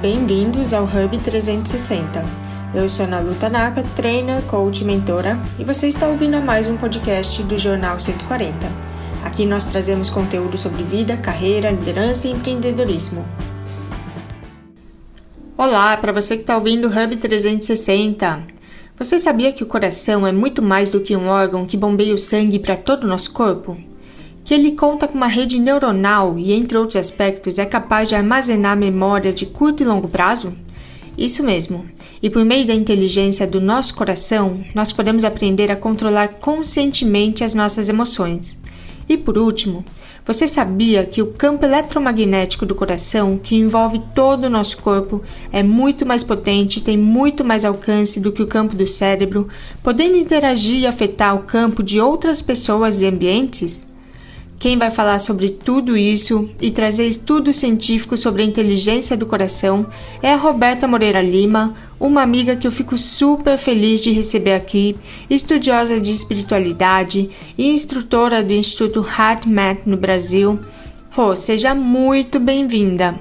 Bem-vindos ao Hub 360. Eu sou Ana Luta Naka, trainer, coach mentora, e você está ouvindo mais um podcast do Jornal 140. Aqui nós trazemos conteúdo sobre vida, carreira, liderança e empreendedorismo. Olá, para você que está ouvindo o Hub 360. Você sabia que o coração é muito mais do que um órgão que bombeia o sangue para todo o nosso corpo? Que ele conta com uma rede neuronal e, entre outros aspectos, é capaz de armazenar memória de curto e longo prazo? Isso mesmo. E por meio da inteligência do nosso coração, nós podemos aprender a controlar conscientemente as nossas emoções. E por último, você sabia que o campo eletromagnético do coração, que envolve todo o nosso corpo, é muito mais potente e tem muito mais alcance do que o campo do cérebro, podendo interagir e afetar o campo de outras pessoas e ambientes? Quem vai falar sobre tudo isso e trazer estudos científicos sobre a inteligência do coração é a Roberta Moreira Lima, uma amiga que eu fico super feliz de receber aqui, estudiosa de espiritualidade e instrutora do Instituto HeartMath no Brasil. Rô, seja muito bem-vinda.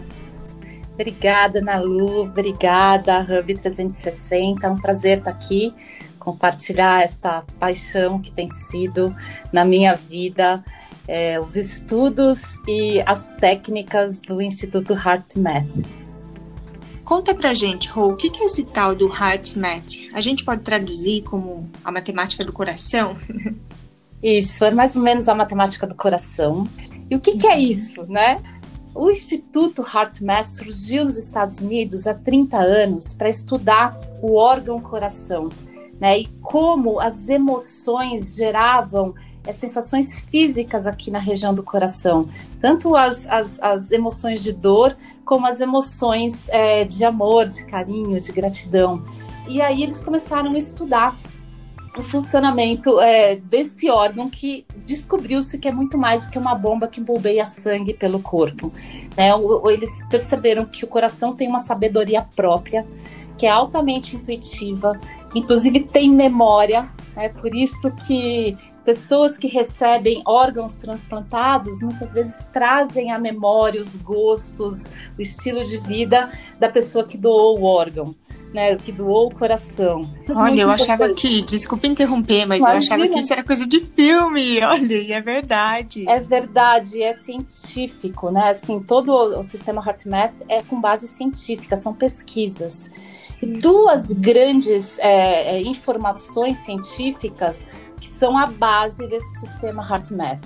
Obrigada, Nalu. Obrigada, Hub 360. É um prazer estar aqui, compartilhar esta paixão que tem sido na minha vida é, os estudos e as técnicas do Instituto HeartMath. Conta pra gente, Rô, o que é esse tal do HeartMath? A gente pode traduzir como a matemática do coração? Isso, é mais ou menos a matemática do coração. E o que, que é uhum. isso, né? O Instituto HeartMath surgiu nos Estados Unidos há 30 anos para estudar o órgão coração, né? E como as emoções geravam é, sensações físicas aqui na região do coração, tanto as, as, as emoções de dor como as emoções é, de amor, de carinho, de gratidão. E aí eles começaram a estudar o funcionamento é, desse órgão que descobriu-se que é muito mais do que uma bomba que bombeia sangue pelo corpo. Né? Eles perceberam que o coração tem uma sabedoria própria, que é altamente intuitiva, inclusive tem memória, é por isso que pessoas que recebem órgãos transplantados muitas vezes trazem à memória os gostos, o estilo de vida da pessoa que doou o órgão. Né, que doou o coração. Olha, eu achava que, desculpa interromper, mas Imagina. eu achava que isso era coisa de filme. Olha, e é verdade. É verdade, é científico, né? Assim, todo o sistema HeartMath é com base científica, são pesquisas duas grandes é, é, informações científicas que são a base desse sistema HeartMath.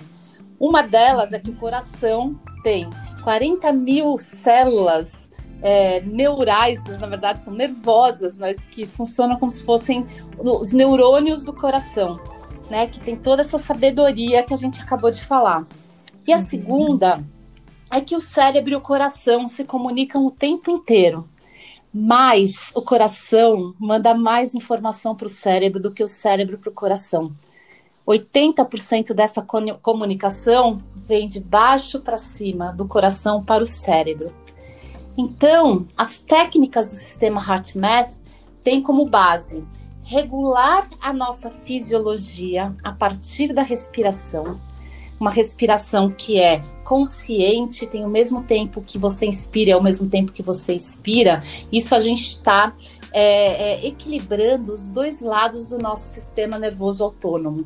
Uma delas é que o coração tem 40 mil células é, neurais, na verdade são nervosas, mas que funcionam como se fossem os neurônios do coração, né? Que tem toda essa sabedoria que a gente acabou de falar. E a uhum. segunda é que o cérebro e o coração se comunicam o tempo inteiro mais o coração manda mais informação para o cérebro do que o cérebro para o coração. 80% dessa comunicação vem de baixo para cima, do coração para o cérebro. Então, as técnicas do sistema HeartMath têm como base regular a nossa fisiologia a partir da respiração, uma respiração que é consciente, tem o mesmo tempo que você inspira, é o mesmo tempo que você expira. Isso a gente está é, é, equilibrando os dois lados do nosso sistema nervoso autônomo.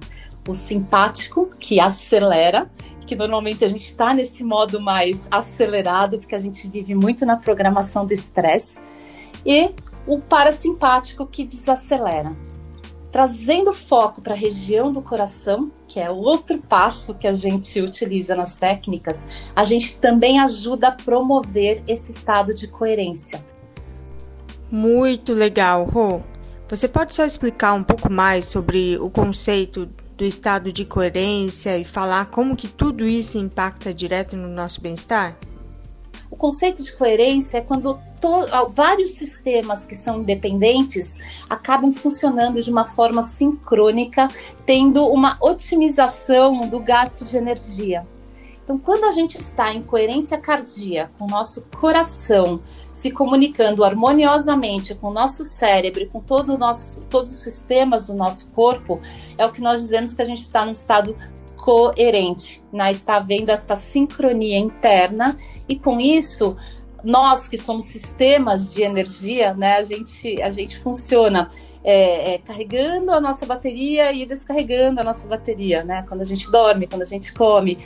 O simpático, que acelera, que normalmente a gente está nesse modo mais acelerado, porque a gente vive muito na programação do estresse, e o parasimpático, que desacelera trazendo foco para a região do coração, que é o outro passo que a gente utiliza nas técnicas, a gente também ajuda a promover esse estado de coerência. Muito legal, Rô. Você pode só explicar um pouco mais sobre o conceito do estado de coerência e falar como que tudo isso impacta direto no nosso bem-estar? O conceito de coerência é quando vários sistemas que são independentes acabam funcionando de uma forma sincrônica, tendo uma otimização do gasto de energia. Então, quando a gente está em coerência cardíaca, com o nosso coração se comunicando harmoniosamente com o nosso cérebro com todo nosso, todos os sistemas do nosso corpo, é o que nós dizemos que a gente está num estado coerente, né? está havendo esta sincronia interna e com isso nós que somos sistemas de energia, né, a gente, a gente funciona é, é, carregando a nossa bateria e descarregando a nossa bateria, né? Quando a gente dorme, quando a gente come,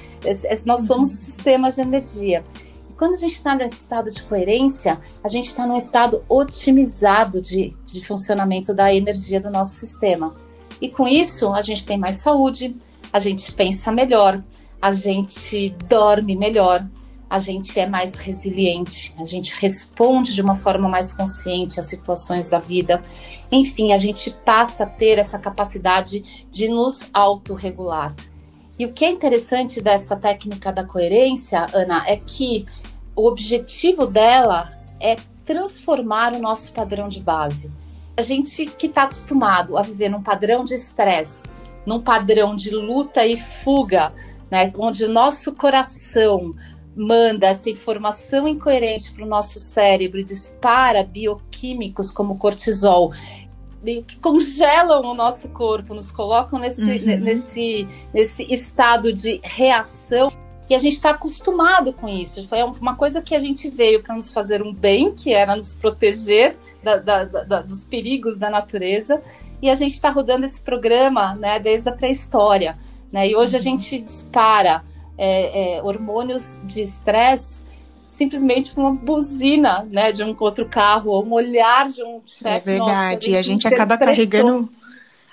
nós somos uhum. sistemas de energia. E quando a gente está nesse estado de coerência, a gente está num estado otimizado de, de funcionamento da energia do nosso sistema. E com isso, a gente tem mais saúde, a gente pensa melhor, a gente dorme melhor, a gente é mais resiliente, a gente responde de uma forma mais consciente às situações da vida. Enfim, a gente passa a ter essa capacidade de nos autorregular. E o que é interessante dessa técnica da coerência, Ana, é que o objetivo dela é transformar o nosso padrão de base. A gente que está acostumado a viver num padrão de estresse, num padrão de luta e fuga, né, onde o nosso coração, manda essa informação incoerente para o nosso cérebro dispara bioquímicos como cortisol que congelam o nosso corpo, nos colocam nesse, uhum. nesse, nesse estado de reação. E a gente está acostumado com isso. Foi uma coisa que a gente veio para nos fazer um bem, que era nos proteger da, da, da, dos perigos da natureza. E a gente está rodando esse programa né, desde a pré-história. Né? E hoje a uhum. gente dispara é, é, hormônios de estresse simplesmente com uma buzina, né, de um outro carro, ou um olhar de um chefe. É verdade, nosso, a, a gente acaba carregando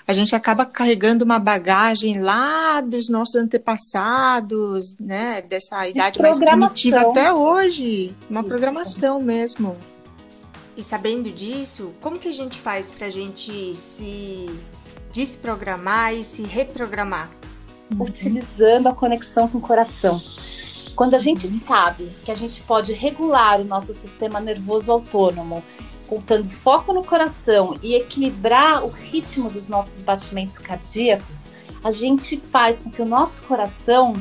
a gente acaba carregando uma bagagem lá dos nossos antepassados, né, dessa de idade mais primitiva até hoje, uma Isso. programação mesmo. E sabendo disso, como que a gente faz para a gente se desprogramar e se reprogramar? Utilizando a conexão com o coração. Quando a gente uhum. sabe que a gente pode regular o nosso sistema nervoso autônomo, contando foco no coração e equilibrar o ritmo dos nossos batimentos cardíacos, a gente faz com que o nosso coração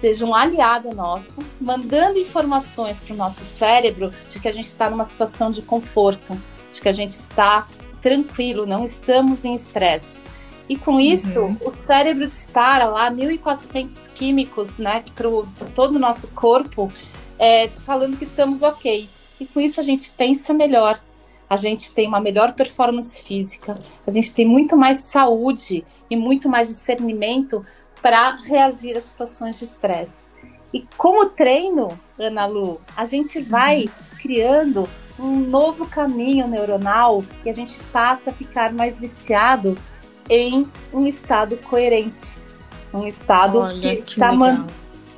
seja um aliado nosso, mandando informações para o nosso cérebro de que a gente está numa situação de conforto, de que a gente está tranquilo, não estamos em estresse. E com isso, uhum. o cérebro dispara lá 1.400 químicos, né, para todo o nosso corpo, é, falando que estamos ok. E com isso a gente pensa melhor, a gente tem uma melhor performance física, a gente tem muito mais saúde e muito mais discernimento para reagir a situações de estresse. E como treino, Ana Lu, a gente vai uhum. criando um novo caminho neuronal e a gente passa a ficar mais viciado em um estado coerente, um estado Olha, que, que está man...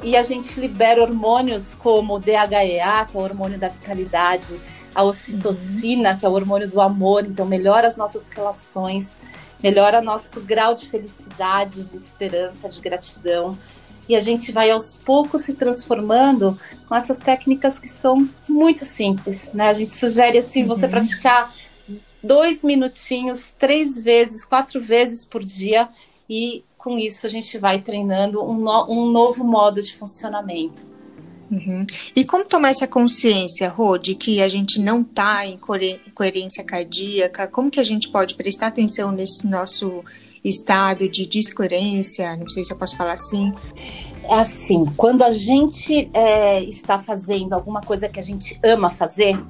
e a gente libera hormônios como o DHEA, que é o hormônio da vitalidade, a ocitocina, uhum. que é o hormônio do amor, então melhora as nossas relações, melhora nosso grau de felicidade, de esperança, de gratidão. E a gente vai aos poucos se transformando com essas técnicas que são muito simples, né? A gente sugere assim uhum. você praticar dois minutinhos, três vezes, quatro vezes por dia, e com isso a gente vai treinando um, no, um novo modo de funcionamento. Uhum. E como tomar essa consciência, Rô, de que a gente não está em coerência cardíaca? Como que a gente pode prestar atenção nesse nosso estado de descoerência? Não sei se eu posso falar assim. É assim, quando a gente é, está fazendo alguma coisa que a gente ama fazer,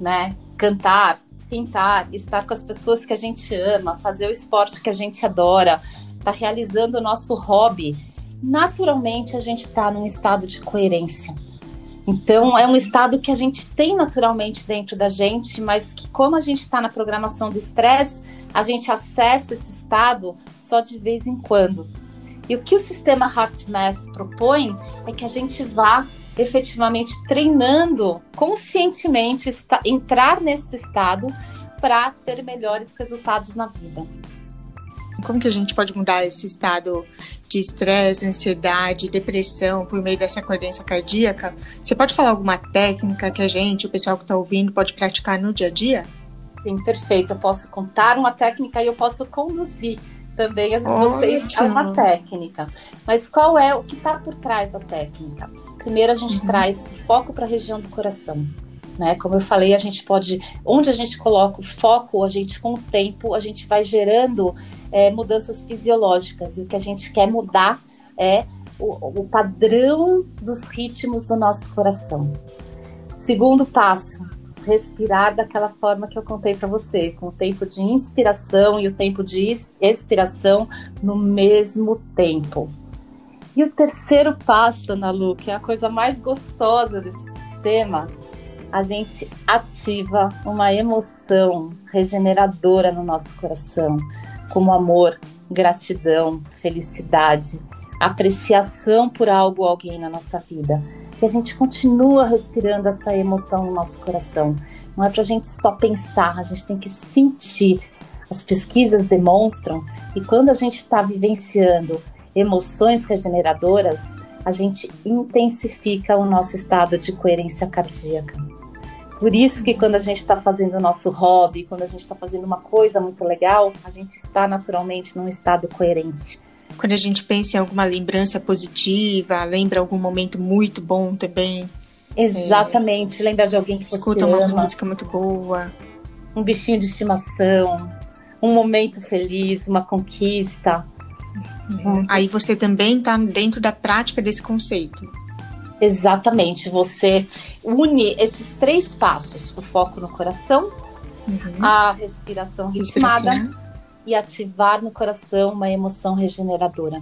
né? Cantar, pintar, estar com as pessoas que a gente ama, fazer o esporte que a gente adora, estar tá realizando o nosso hobby, naturalmente a gente está num estado de coerência. Então, é um estado que a gente tem naturalmente dentro da gente, mas que, como a gente está na programação do estresse, a gente acessa esse estado só de vez em quando. E o que o sistema HeartMath propõe é que a gente vá efetivamente treinando conscientemente está, entrar nesse estado para ter melhores resultados na vida. Como que a gente pode mudar esse estado de estresse, ansiedade, depressão por meio dessa coerência cardíaca? Você pode falar alguma técnica que a gente, o pessoal que está ouvindo, pode praticar no dia a dia? Sim, perfeito. Eu posso contar uma técnica e eu posso conduzir também a vocês a uma técnica. Mas qual é o que está por trás da técnica? Primeiro a gente uhum. traz foco para a região do coração. Né? Como eu falei, a gente pode, onde a gente coloca o foco, a gente com o tempo a gente vai gerando é, mudanças fisiológicas e o que a gente quer mudar é o, o padrão dos ritmos do nosso coração. Segundo passo, respirar daquela forma que eu contei para você, com o tempo de inspiração e o tempo de expiração no mesmo tempo. E o terceiro passo, Ana Lu, que é a coisa mais gostosa desse sistema, a gente ativa uma emoção regeneradora no nosso coração, como amor, gratidão, felicidade, apreciação por algo ou alguém na nossa vida. E a gente continua respirando essa emoção no nosso coração. Não é para a gente só pensar, a gente tem que sentir. As pesquisas demonstram que quando a gente está vivenciando emoções regeneradoras, a gente intensifica o nosso estado de coerência cardíaca. Por isso que quando a gente está fazendo o nosso hobby, quando a gente está fazendo uma coisa muito legal, a gente está naturalmente num estado coerente. Quando a gente pensa em alguma lembrança positiva, lembra algum momento muito bom também. Exatamente, é, lembra de alguém que escuta você uma ama, música muito boa, um bichinho de estimação, um momento feliz, uma conquista. Uhum. Aí você também está dentro da prática desse conceito. Exatamente, você une esses três passos: o foco no coração, uhum. a respiração ritmada respiração. e ativar no coração uma emoção regeneradora.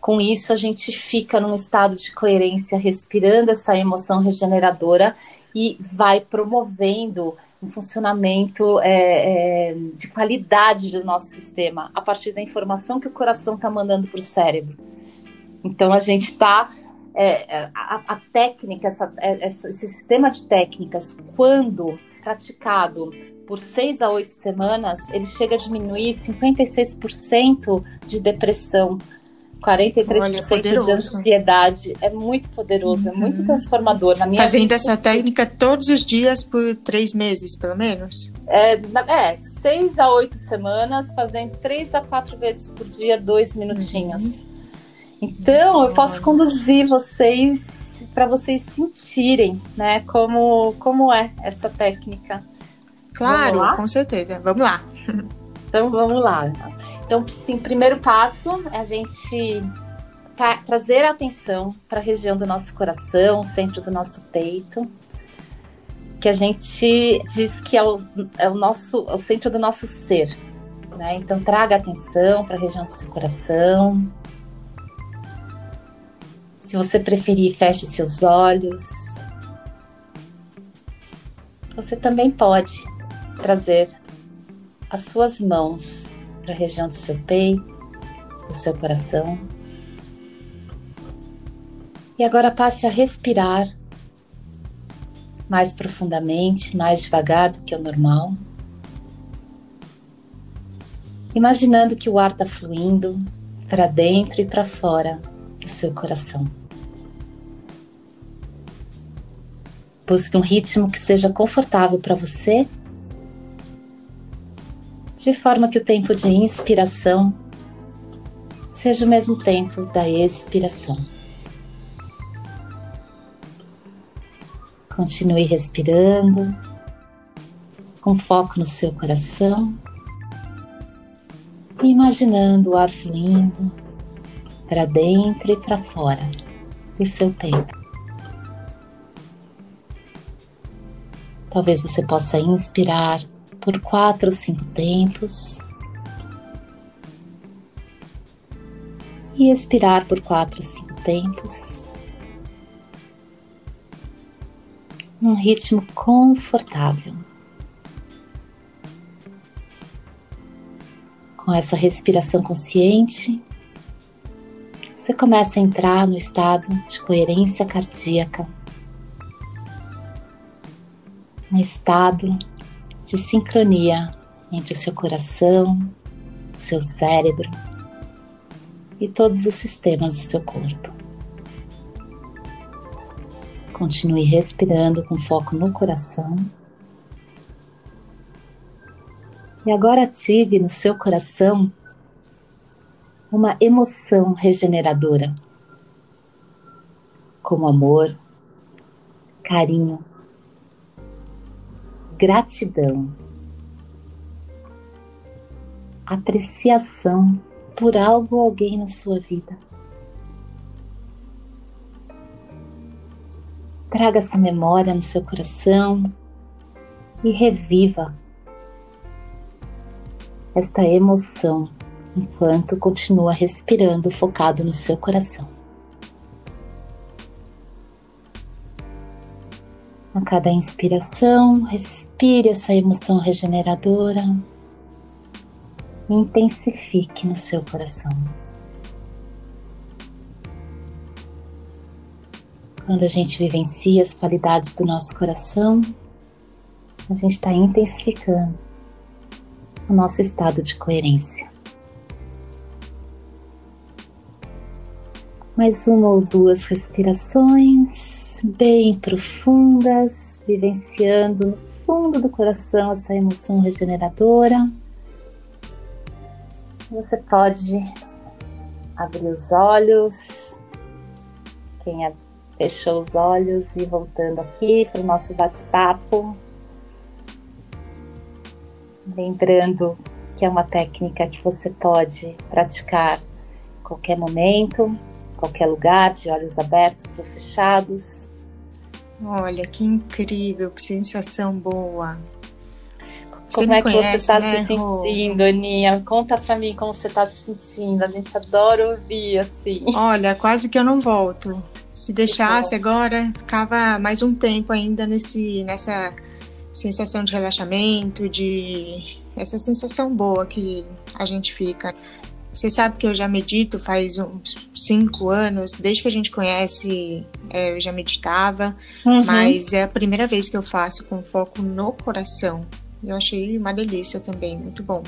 Com isso, a gente fica num estado de coerência, respirando essa emoção regeneradora e vai promovendo um funcionamento é, é, de qualidade do nosso sistema a partir da informação que o coração está mandando para o cérebro. Então a gente está é, é, a, a, técnica, essa, é, essa, esse sistema de técnicas, quando praticado por seis a oito semanas, ele chega a diminuir 56% de depressão, 43% Olha, de ansiedade. É muito poderoso, uhum. é muito uhum. transformador. Na minha Fazendo vida, essa técnica todos os dias por três meses, pelo menos? É, é, seis a oito semanas, fazendo três a quatro vezes por dia, dois minutinhos. Uhum. Então, eu posso conduzir vocês para vocês sentirem, né, como, como é essa técnica. Claro, com certeza. Vamos lá. Então, vamos lá. Então, sim, primeiro passo é a gente trazer a atenção para a região do nosso coração, centro do nosso peito, que a gente diz que é o, é o nosso, é o centro do nosso ser. Né? Então, traga atenção para a região do seu coração. Se você preferir, feche seus olhos. Você também pode trazer as suas mãos para a região do seu peito, do seu coração. E agora passe a respirar mais profundamente, mais devagar do que o normal. Imaginando que o ar está fluindo para dentro e para fora do seu coração. Busque um ritmo que seja confortável para você de forma que o tempo de inspiração seja o mesmo tempo da expiração. Continue respirando, com foco no seu coração imaginando o ar fluindo para dentro e para fora do seu peito. Talvez você possa inspirar por quatro cinco tempos. E expirar por quatro cinco tempos. Num ritmo confortável. Com essa respiração consciente, você começa a entrar no estado de coerência cardíaca, um estado de sincronia entre o seu coração, o seu cérebro e todos os sistemas do seu corpo. Continue respirando com foco no coração. E agora ative no seu coração uma emoção regeneradora, como amor, carinho, gratidão, apreciação por algo ou alguém na sua vida. traga essa memória no seu coração e reviva esta emoção enquanto continua respirando focado no seu coração. A cada inspiração, respire essa emoção regeneradora intensifique no seu coração. Quando a gente vivencia as qualidades do nosso coração, a gente está intensificando o nosso estado de coerência. Mais uma ou duas respirações bem profundas, vivenciando no fundo do coração essa emoção regeneradora. Você pode abrir os olhos. Quem fechou os olhos e voltando aqui para o nosso bate-papo. Lembrando que é uma técnica que você pode praticar em qualquer momento, qualquer lugar, de olhos abertos ou fechados. Olha que incrível, que sensação boa. Você como é que conhece, você está né, se sentindo, Aninha? Conta pra mim como você está se sentindo. A gente adora ouvir, assim. Olha, quase que eu não volto. Se deixasse agora, ficava mais um tempo ainda nesse, nessa sensação de relaxamento, de essa sensação boa que a gente fica. Você sabe que eu já medito faz uns cinco anos, desde que a gente conhece, é, eu já meditava, uhum. mas é a primeira vez que eu faço com foco no coração. Eu achei uma delícia também, muito bom.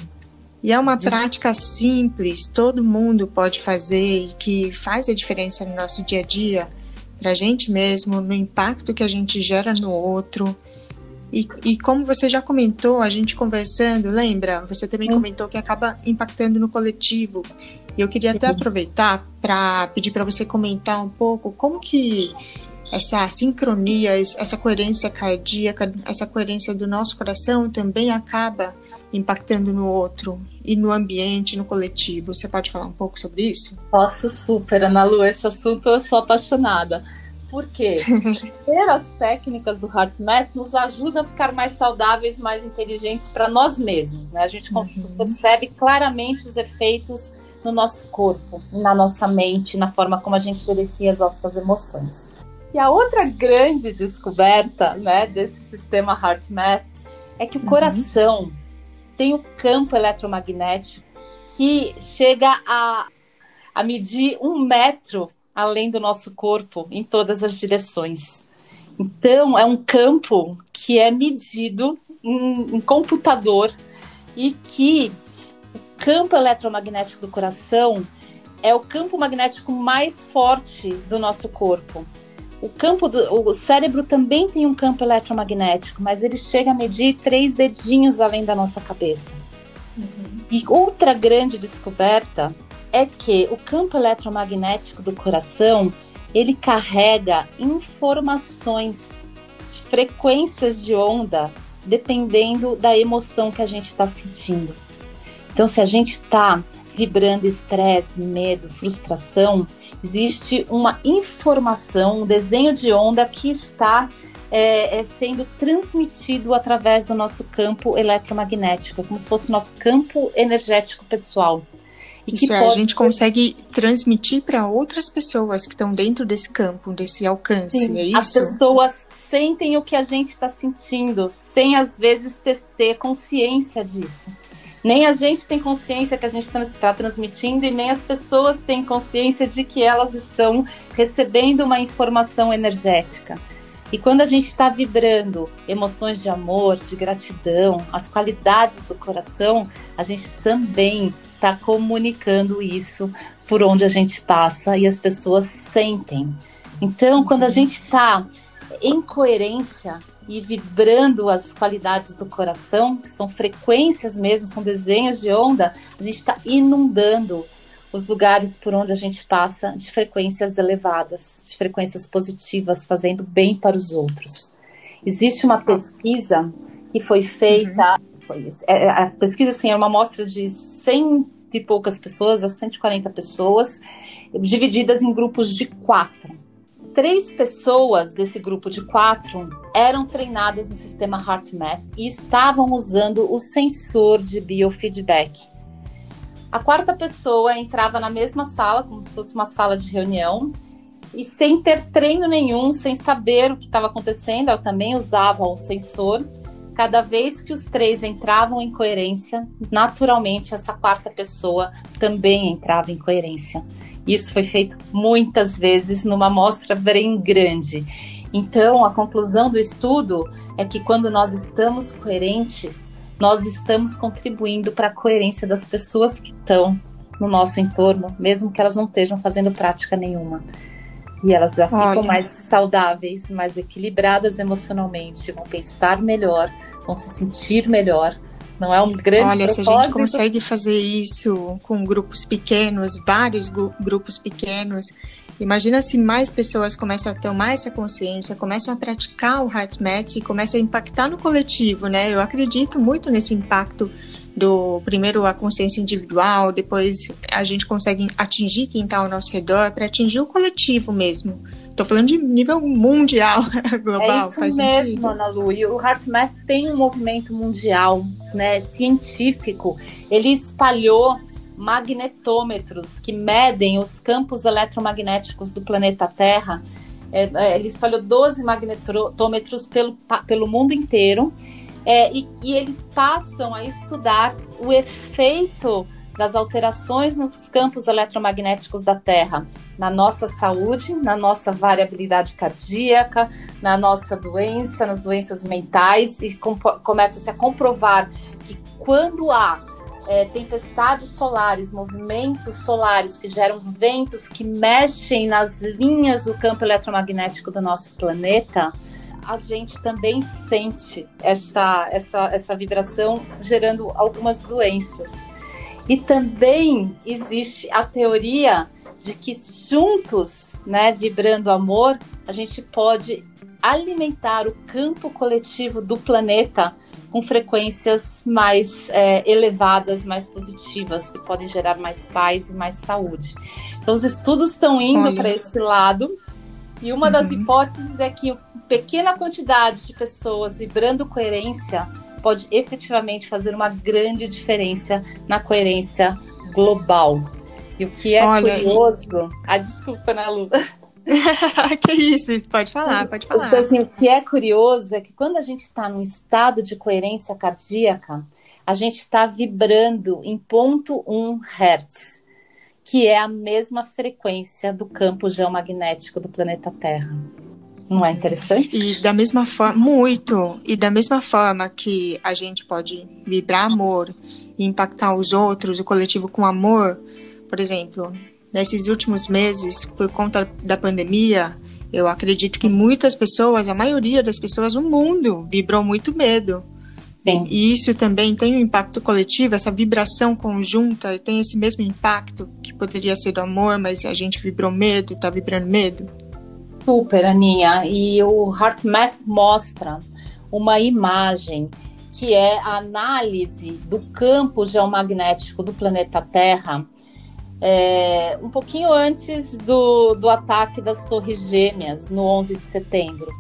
E é uma prática simples, todo mundo pode fazer e que faz a diferença no nosso dia a dia para a gente mesmo, no impacto que a gente gera no outro. E, e, como você já comentou, a gente conversando, lembra? Você também comentou que acaba impactando no coletivo. E eu queria até aproveitar para pedir para você comentar um pouco como que essa sincronia, essa coerência cardíaca, essa coerência do nosso coração também acaba impactando no outro e no ambiente, no coletivo. Você pode falar um pouco sobre isso? Posso super, Ana Lu, esse assunto eu sou apaixonada. Por quê? Ter as técnicas do HeartMath nos ajuda a ficar mais saudáveis, mais inteligentes para nós mesmos, né? A gente uhum. percebe claramente os efeitos no nosso corpo, na nossa mente, na forma como a gente gerencia as nossas emoções. E a outra grande descoberta, né, desse sistema HeartMath é que o uhum. coração tem o campo eletromagnético que chega a, a medir um metro além do nosso corpo em todas as direções. Então, é um campo que é medido em, em computador e que o campo eletromagnético do coração é o campo magnético mais forte do nosso corpo. O campo do o cérebro também tem um campo eletromagnético, mas ele chega a medir três dedinhos além da nossa cabeça. Uhum. E outra grande descoberta é que o campo eletromagnético do coração ele carrega informações de frequências de onda dependendo da emoção que a gente está sentindo. Então, se a gente está vibrando estresse, medo, frustração, existe uma informação, um desenho de onda que está é, é, sendo transmitido através do nosso campo eletromagnético, como se fosse o nosso campo energético pessoal. E Isso é, a gente consegue transmitir para outras pessoas que estão dentro desse campo, desse alcance, Sim, é isso? As pessoas sentem o que a gente está sentindo, sem às vezes ter, ter consciência disso. Nem a gente tem consciência que a gente está transmitindo e nem as pessoas têm consciência de que elas estão recebendo uma informação energética. E quando a gente está vibrando emoções de amor, de gratidão, as qualidades do coração, a gente também está comunicando isso por onde a gente passa e as pessoas sentem. Então, quando a gente está em coerência e vibrando as qualidades do coração, que são frequências mesmo, são desenhos de onda, a gente está inundando os lugares por onde a gente passa de frequências elevadas, de frequências positivas, fazendo bem para os outros. Existe uma pesquisa que foi feita, uhum. Foi, é, é, a pesquisa assim, é uma amostra de 100 e poucas pessoas, 140 pessoas, divididas em grupos de quatro. três pessoas desse grupo de quatro eram treinadas no sistema HeartMath e estavam usando o sensor de biofeedback. A quarta pessoa entrava na mesma sala, como se fosse uma sala de reunião, e sem ter treino nenhum, sem saber o que estava acontecendo, ela também usava o sensor. Cada vez que os três entravam em coerência, naturalmente essa quarta pessoa também entrava em coerência. Isso foi feito muitas vezes numa amostra bem grande. Então, a conclusão do estudo é que quando nós estamos coerentes, nós estamos contribuindo para a coerência das pessoas que estão no nosso entorno, mesmo que elas não estejam fazendo prática nenhuma. E elas já Olha. ficam mais saudáveis, mais equilibradas emocionalmente, vão pensar melhor, vão se sentir melhor. Não é um grande Olha, propósito. se a gente consegue fazer isso com grupos pequenos, vários grupos pequenos, imagina se mais pessoas começam a tomar essa consciência, começam a praticar o HeartMath e começam a impactar no coletivo, né? Eu acredito muito nesse impacto do primeiro a consciência individual, depois a gente consegue atingir quem está ao nosso redor para atingir o coletivo mesmo. Estou falando de nível mundial, global. É isso faz mesmo, sentido. Ana Lu. E o HeartMath tem um movimento mundial, né, científico. Ele espalhou magnetômetros que medem os campos eletromagnéticos do planeta Terra. É, é ele espalhou 12 magnetômetros pelo, pelo mundo inteiro é, e, e eles passam a estudar o efeito das alterações nos campos eletromagnéticos da Terra, na nossa saúde, na nossa variabilidade cardíaca, na nossa doença, nas doenças mentais, e com, começa-se a comprovar que quando há é, tempestades solares, movimentos solares que geram ventos que mexem nas linhas do campo eletromagnético do nosso planeta, a gente também sente essa, essa, essa vibração gerando algumas doenças. E também existe a teoria de que juntos, né, vibrando amor, a gente pode alimentar o campo coletivo do planeta com frequências mais é, elevadas, mais positivas, que podem gerar mais paz e mais saúde. Então, os estudos estão indo para esse lado. E uma uhum. das hipóteses é que pequena quantidade de pessoas vibrando coerência pode efetivamente fazer uma grande diferença na coerência global. E o que é Olha, curioso. E... Ah, desculpa, né, Lu? que isso, pode falar, pode falar. Assim, o que é curioso é que quando a gente está num estado de coerência cardíaca, a gente está vibrando em ponto 1 Hz, que é a mesma frequência do campo geomagnético do planeta Terra. Não é interessante? E da mesma forma, muito. E da mesma forma que a gente pode vibrar amor e impactar os outros, o coletivo com amor, por exemplo, nesses últimos meses, por conta da pandemia, eu acredito que muitas pessoas, a maioria das pessoas no mundo, vibrou muito medo. Sim. E isso também tem um impacto coletivo, essa vibração conjunta, e tem esse mesmo impacto que poderia ser do amor, mas a gente vibrou medo, tá vibrando medo. Super, Aninha. E o HeartMath mostra uma imagem que é a análise do campo geomagnético do planeta Terra é, um pouquinho antes do, do ataque das Torres Gêmeas, no 11 de setembro.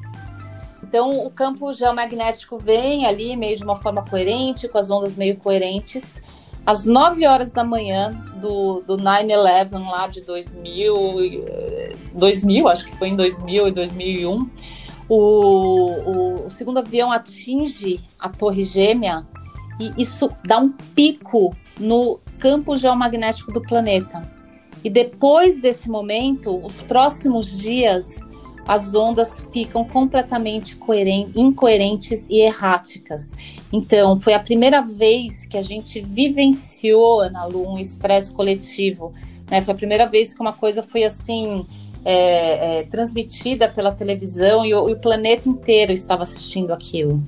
Então, o campo geomagnético vem ali meio de uma forma coerente, com as ondas meio coerentes, às 9 horas da manhã do, do 9-11 lá de 2000, 2000, acho que foi em 2000 e 2001, o, o, o segundo avião atinge a Torre Gêmea e isso dá um pico no campo geomagnético do planeta. E depois desse momento, os próximos dias as ondas ficam completamente incoerentes e erráticas. Então, foi a primeira vez que a gente vivenciou, Ana Lu, um estresse coletivo. Né? Foi a primeira vez que uma coisa foi assim. É, é, transmitida pela televisão e o, e o planeta inteiro estava assistindo aquilo.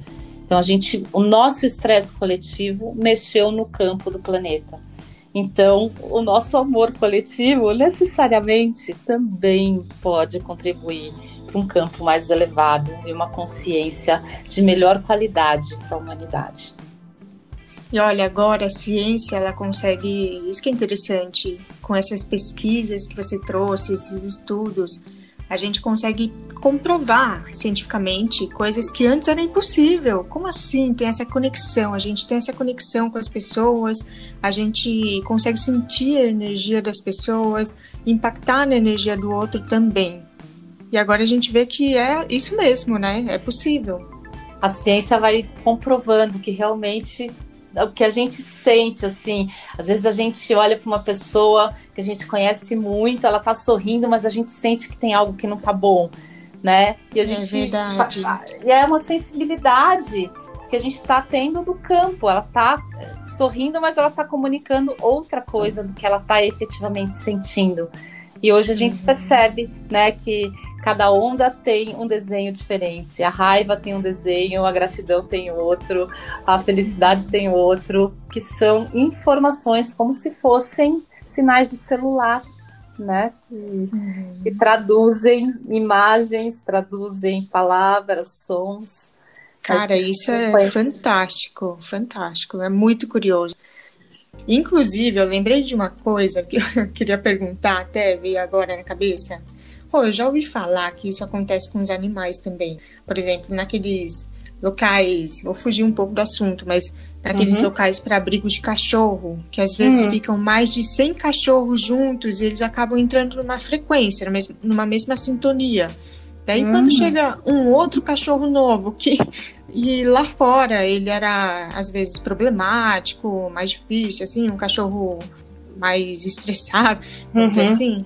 Então a gente, o nosso estresse coletivo mexeu no campo do planeta. Então, o nosso amor coletivo necessariamente também pode contribuir para um campo mais elevado e uma consciência de melhor qualidade para a humanidade. E olha, agora a ciência ela consegue, isso que é interessante, com essas pesquisas que você trouxe, esses estudos, a gente consegue comprovar cientificamente coisas que antes era impossível. Como assim? Tem essa conexão, a gente tem essa conexão com as pessoas, a gente consegue sentir a energia das pessoas, impactar na energia do outro também. E agora a gente vê que é isso mesmo, né? É possível. A ciência vai comprovando que realmente o que a gente sente, assim. Às vezes a gente olha para uma pessoa que a gente conhece muito, ela tá sorrindo, mas a gente sente que tem algo que não tá bom, né? E a é gente. É. E é uma sensibilidade que a gente está tendo do campo. Ela está sorrindo, mas ela está comunicando outra coisa do que ela está efetivamente sentindo. E hoje a gente uhum. percebe, né, que cada onda tem um desenho diferente. A raiva tem um desenho, a gratidão tem outro, a felicidade tem outro, que são informações como se fossem sinais de celular, né? Que, uhum. que traduzem imagens, traduzem palavras, sons. Cara, isso é fantástico, fantástico, é muito curioso. Inclusive, eu lembrei de uma coisa que eu queria perguntar, até veio agora na cabeça. Pô, eu já ouvi falar que isso acontece com os animais também. Por exemplo, naqueles locais, vou fugir um pouco do assunto, mas naqueles uhum. locais para abrigos de cachorro, que às vezes uhum. ficam mais de 100 cachorros juntos e eles acabam entrando numa frequência, numa mesma sintonia. Daí uhum. quando chega um outro cachorro novo que e lá fora ele era às vezes problemático, mais difícil, assim, um cachorro mais estressado, vamos uhum. dizer assim.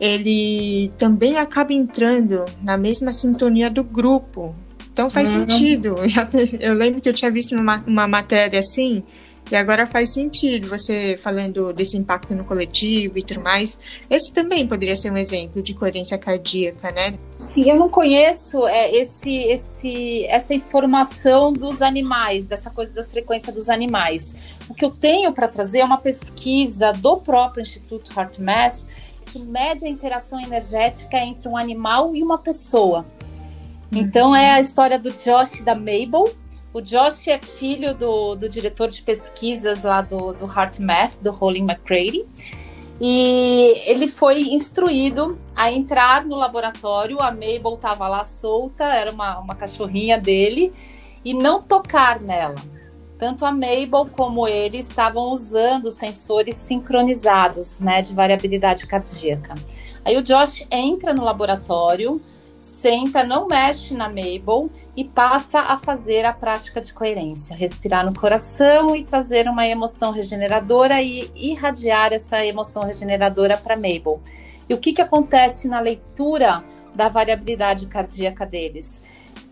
Ele também acaba entrando na mesma sintonia do grupo. Então faz uhum. sentido. Eu lembro que eu tinha visto uma, uma matéria assim, e agora faz sentido você falando desse impacto no coletivo e tudo mais. Esse também poderia ser um exemplo de coerência cardíaca, né? Sim, eu não conheço é, esse, esse, essa informação dos animais, dessa coisa das frequências dos animais. O que eu tenho para trazer é uma pesquisa do próprio Instituto HeartMath que mede a interação energética entre um animal e uma pessoa. Então é a história do Josh e da Mabel, o Josh é filho do, do diretor de pesquisas lá do, do HeartMath, do Rolling McCready. E ele foi instruído a entrar no laboratório. A Mabel estava lá solta, era uma, uma cachorrinha dele, e não tocar nela. Tanto a Mabel como ele estavam usando sensores sincronizados, né, de variabilidade cardíaca. Aí o Josh entra no laboratório, senta, não mexe na Mabel e passa a fazer a prática de coerência, respirar no coração e trazer uma emoção regeneradora e irradiar essa emoção regeneradora para Mabel. E o que, que acontece na leitura da variabilidade cardíaca deles?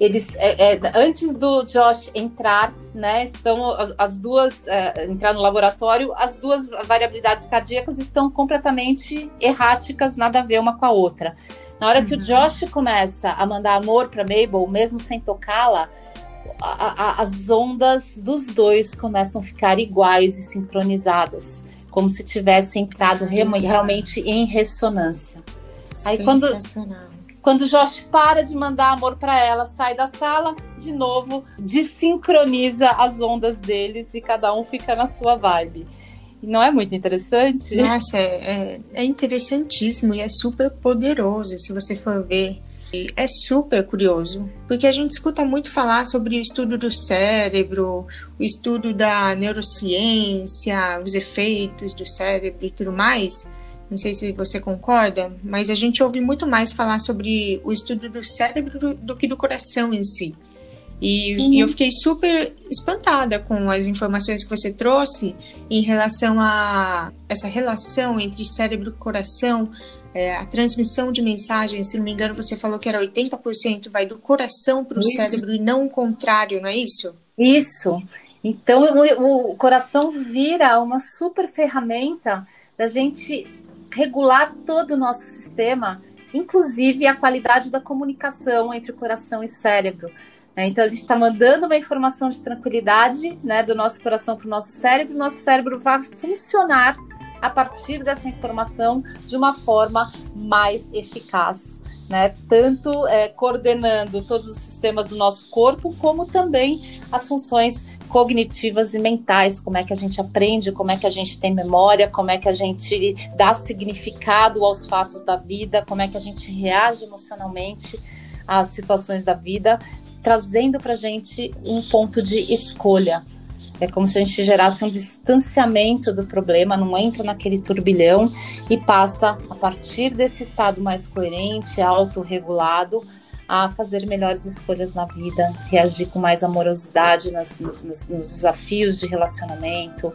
Eles é, é, antes do Josh entrar, né, estão as, as duas é, entrar no laboratório, as duas variabilidades cardíacas estão completamente erráticas, nada a ver uma com a outra. Na hora uhum. que o uhum. Josh começa a mandar amor para Mabel, mesmo sem tocá-la, as ondas dos dois começam a ficar iguais e sincronizadas, como se tivesse entrado realmente em ressonância. Aí quando quando Josh para de mandar amor para ela, sai da sala, de novo, desincroniza as ondas deles e cada um fica na sua vibe. Não é muito interessante? Nossa, é, é, é interessantíssimo e é super poderoso, se você for ver. É super curioso, porque a gente escuta muito falar sobre o estudo do cérebro, o estudo da neurociência, os efeitos do cérebro e tudo mais. Não sei se você concorda, mas a gente ouve muito mais falar sobre o estudo do cérebro do, que do coração em si. E, e, eu fiquei super espantada com as informações que você trouxe em relação a essa relação entre cérebro e coração, é, a transmissão de mensagens. Se não me engano, você falou que era 80% vai do coração para o cérebro e não o contrário, não é isso? Isso. Então o, o coração vira uma super ferramenta da gente regular todo o nosso sistema, inclusive a qualidade da comunicação entre coração e cérebro. Né? Então a gente está mandando uma informação de tranquilidade né, do nosso coração para o nosso cérebro, e o nosso cérebro vai funcionar a partir dessa informação de uma forma mais eficaz. Né? Tanto é, coordenando todos os sistemas do nosso corpo, como também as funções cognitivas e mentais, como é que a gente aprende, como é que a gente tem memória, como é que a gente dá significado aos fatos da vida, como é que a gente reage emocionalmente às situações da vida, trazendo para a gente um ponto de escolha. É como se a gente gerasse um distanciamento do problema, não entra naquele turbilhão e passa, a partir desse estado mais coerente, autorregulado, a fazer melhores escolhas na vida, reagir com mais amorosidade nas, nos, nos, desafios de relacionamento,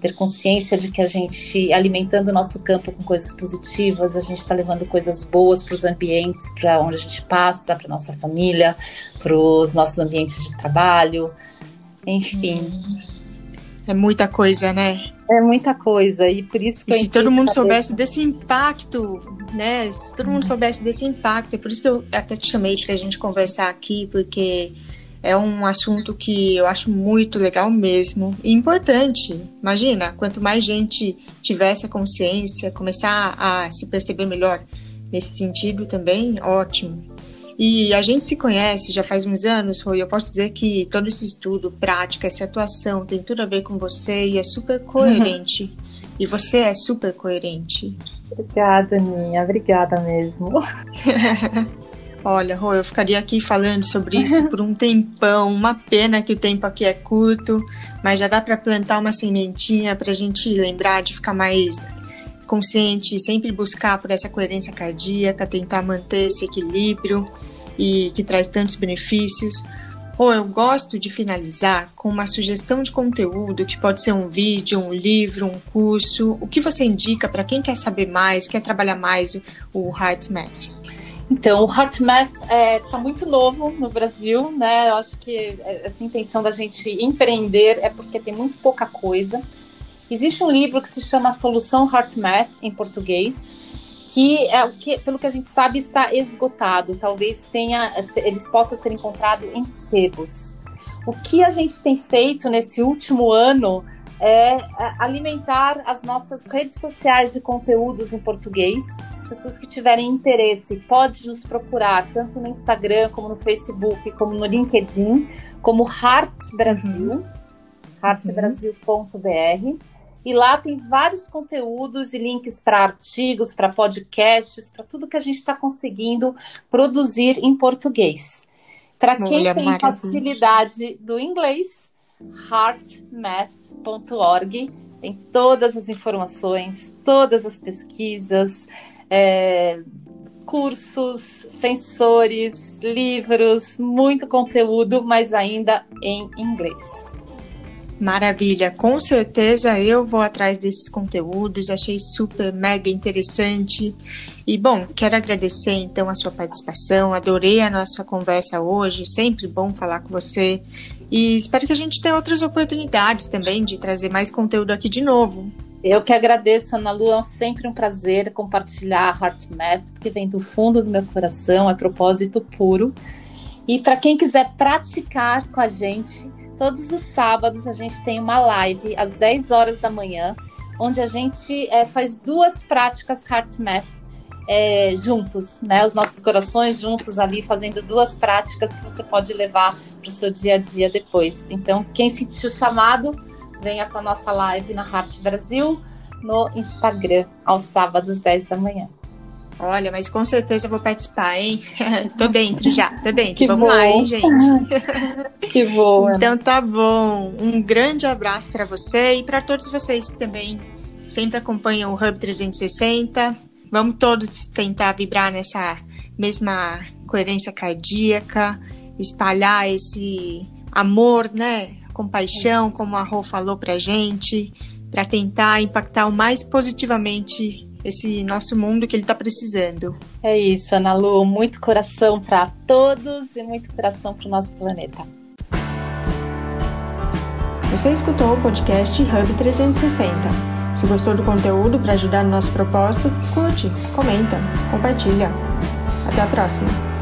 ter consciência de que a gente, alimentando o nosso campo com coisas positivas, a gente está levando coisas boas para os ambientes, para onde a gente passa, para nossa família, para os nossos ambientes de trabalho, enfim. É muita coisa, né? É muita coisa e por isso que e se todo mundo soubesse desse impacto, né? Se todo mundo soubesse desse impacto, é por isso que eu até te chamei para a gente conversar aqui, porque é um assunto que eu acho muito legal mesmo e importante. Imagina, quanto mais gente tivesse a consciência, começar a se perceber melhor nesse sentido também, ótimo. E a gente se conhece já faz uns anos, Rui. Eu posso dizer que todo esse estudo, prática, essa atuação tem tudo a ver com você e é super coerente. Uhum. E você é super coerente. Obrigada, Ninha. Obrigada mesmo. Olha, Rô, eu ficaria aqui falando sobre isso por um tempão. Uma pena que o tempo aqui é curto, mas já dá para plantar uma sementinha para a gente lembrar de ficar mais consciente, sempre buscar por essa coerência cardíaca, tentar manter esse equilíbrio e que traz tantos benefícios. Ou eu gosto de finalizar com uma sugestão de conteúdo que pode ser um vídeo, um livro, um curso. O que você indica para quem quer saber mais, quer trabalhar mais o Heart Math? Então, o Heart Math está é, tá muito novo no Brasil, né? Eu acho que é, essa intenção da gente empreender é porque tem muito pouca coisa. Existe um livro que se chama Solução Heart Math, em português, que é o que, pelo que a gente sabe, está esgotado. Talvez tenha, eles possam ser encontrados em sebos. O que a gente tem feito nesse último ano é, é alimentar as nossas redes sociais de conteúdos em português. Pessoas que tiverem interesse, pode nos procurar tanto no Instagram, como no Facebook, como no LinkedIn, como Heart Brasil, uhum. heartbrasil.br. E lá tem vários conteúdos e links para artigos, para podcasts, para tudo que a gente está conseguindo produzir em português. Para quem tem maravilha. facilidade do inglês, heartmath.org tem todas as informações, todas as pesquisas, é, cursos, sensores, livros, muito conteúdo, mas ainda em inglês. Maravilha, com certeza eu vou atrás desses conteúdos, achei super mega interessante. E bom, quero agradecer então a sua participação, adorei a nossa conversa hoje, sempre bom falar com você. E espero que a gente tenha outras oportunidades também de trazer mais conteúdo aqui de novo. Eu que agradeço, Ana Lu, é sempre um prazer compartilhar a Heart Math, que vem do fundo do meu coração, é propósito puro. E para quem quiser praticar com a gente, Todos os sábados a gente tem uma live às 10 horas da manhã, onde a gente é, faz duas práticas Heart Math é, juntos, né? Os nossos corações juntos ali, fazendo duas práticas que você pode levar para o seu dia a dia depois. Então, quem sentiu chamado, venha para nossa live na Heart Brasil no Instagram, aos sábados, 10 da manhã. Olha, mas com certeza eu vou participar, hein? tô dentro já, tô dentro. Que Vamos bom. lá, hein, gente? que bom. Então tá bom. Um grande abraço para você e para todos vocês que também sempre acompanham o Hub 360. Vamos todos tentar vibrar nessa mesma coerência cardíaca, espalhar esse amor, né? Compaixão, como a Rô falou pra gente, para tentar impactar o mais positivamente esse nosso mundo que ele está precisando. É isso, Ana Lu. Muito coração para todos e muito coração para o nosso planeta. Você escutou o podcast Hub 360. Se gostou do conteúdo para ajudar no nosso propósito, curte, comenta, compartilha. Até a próxima!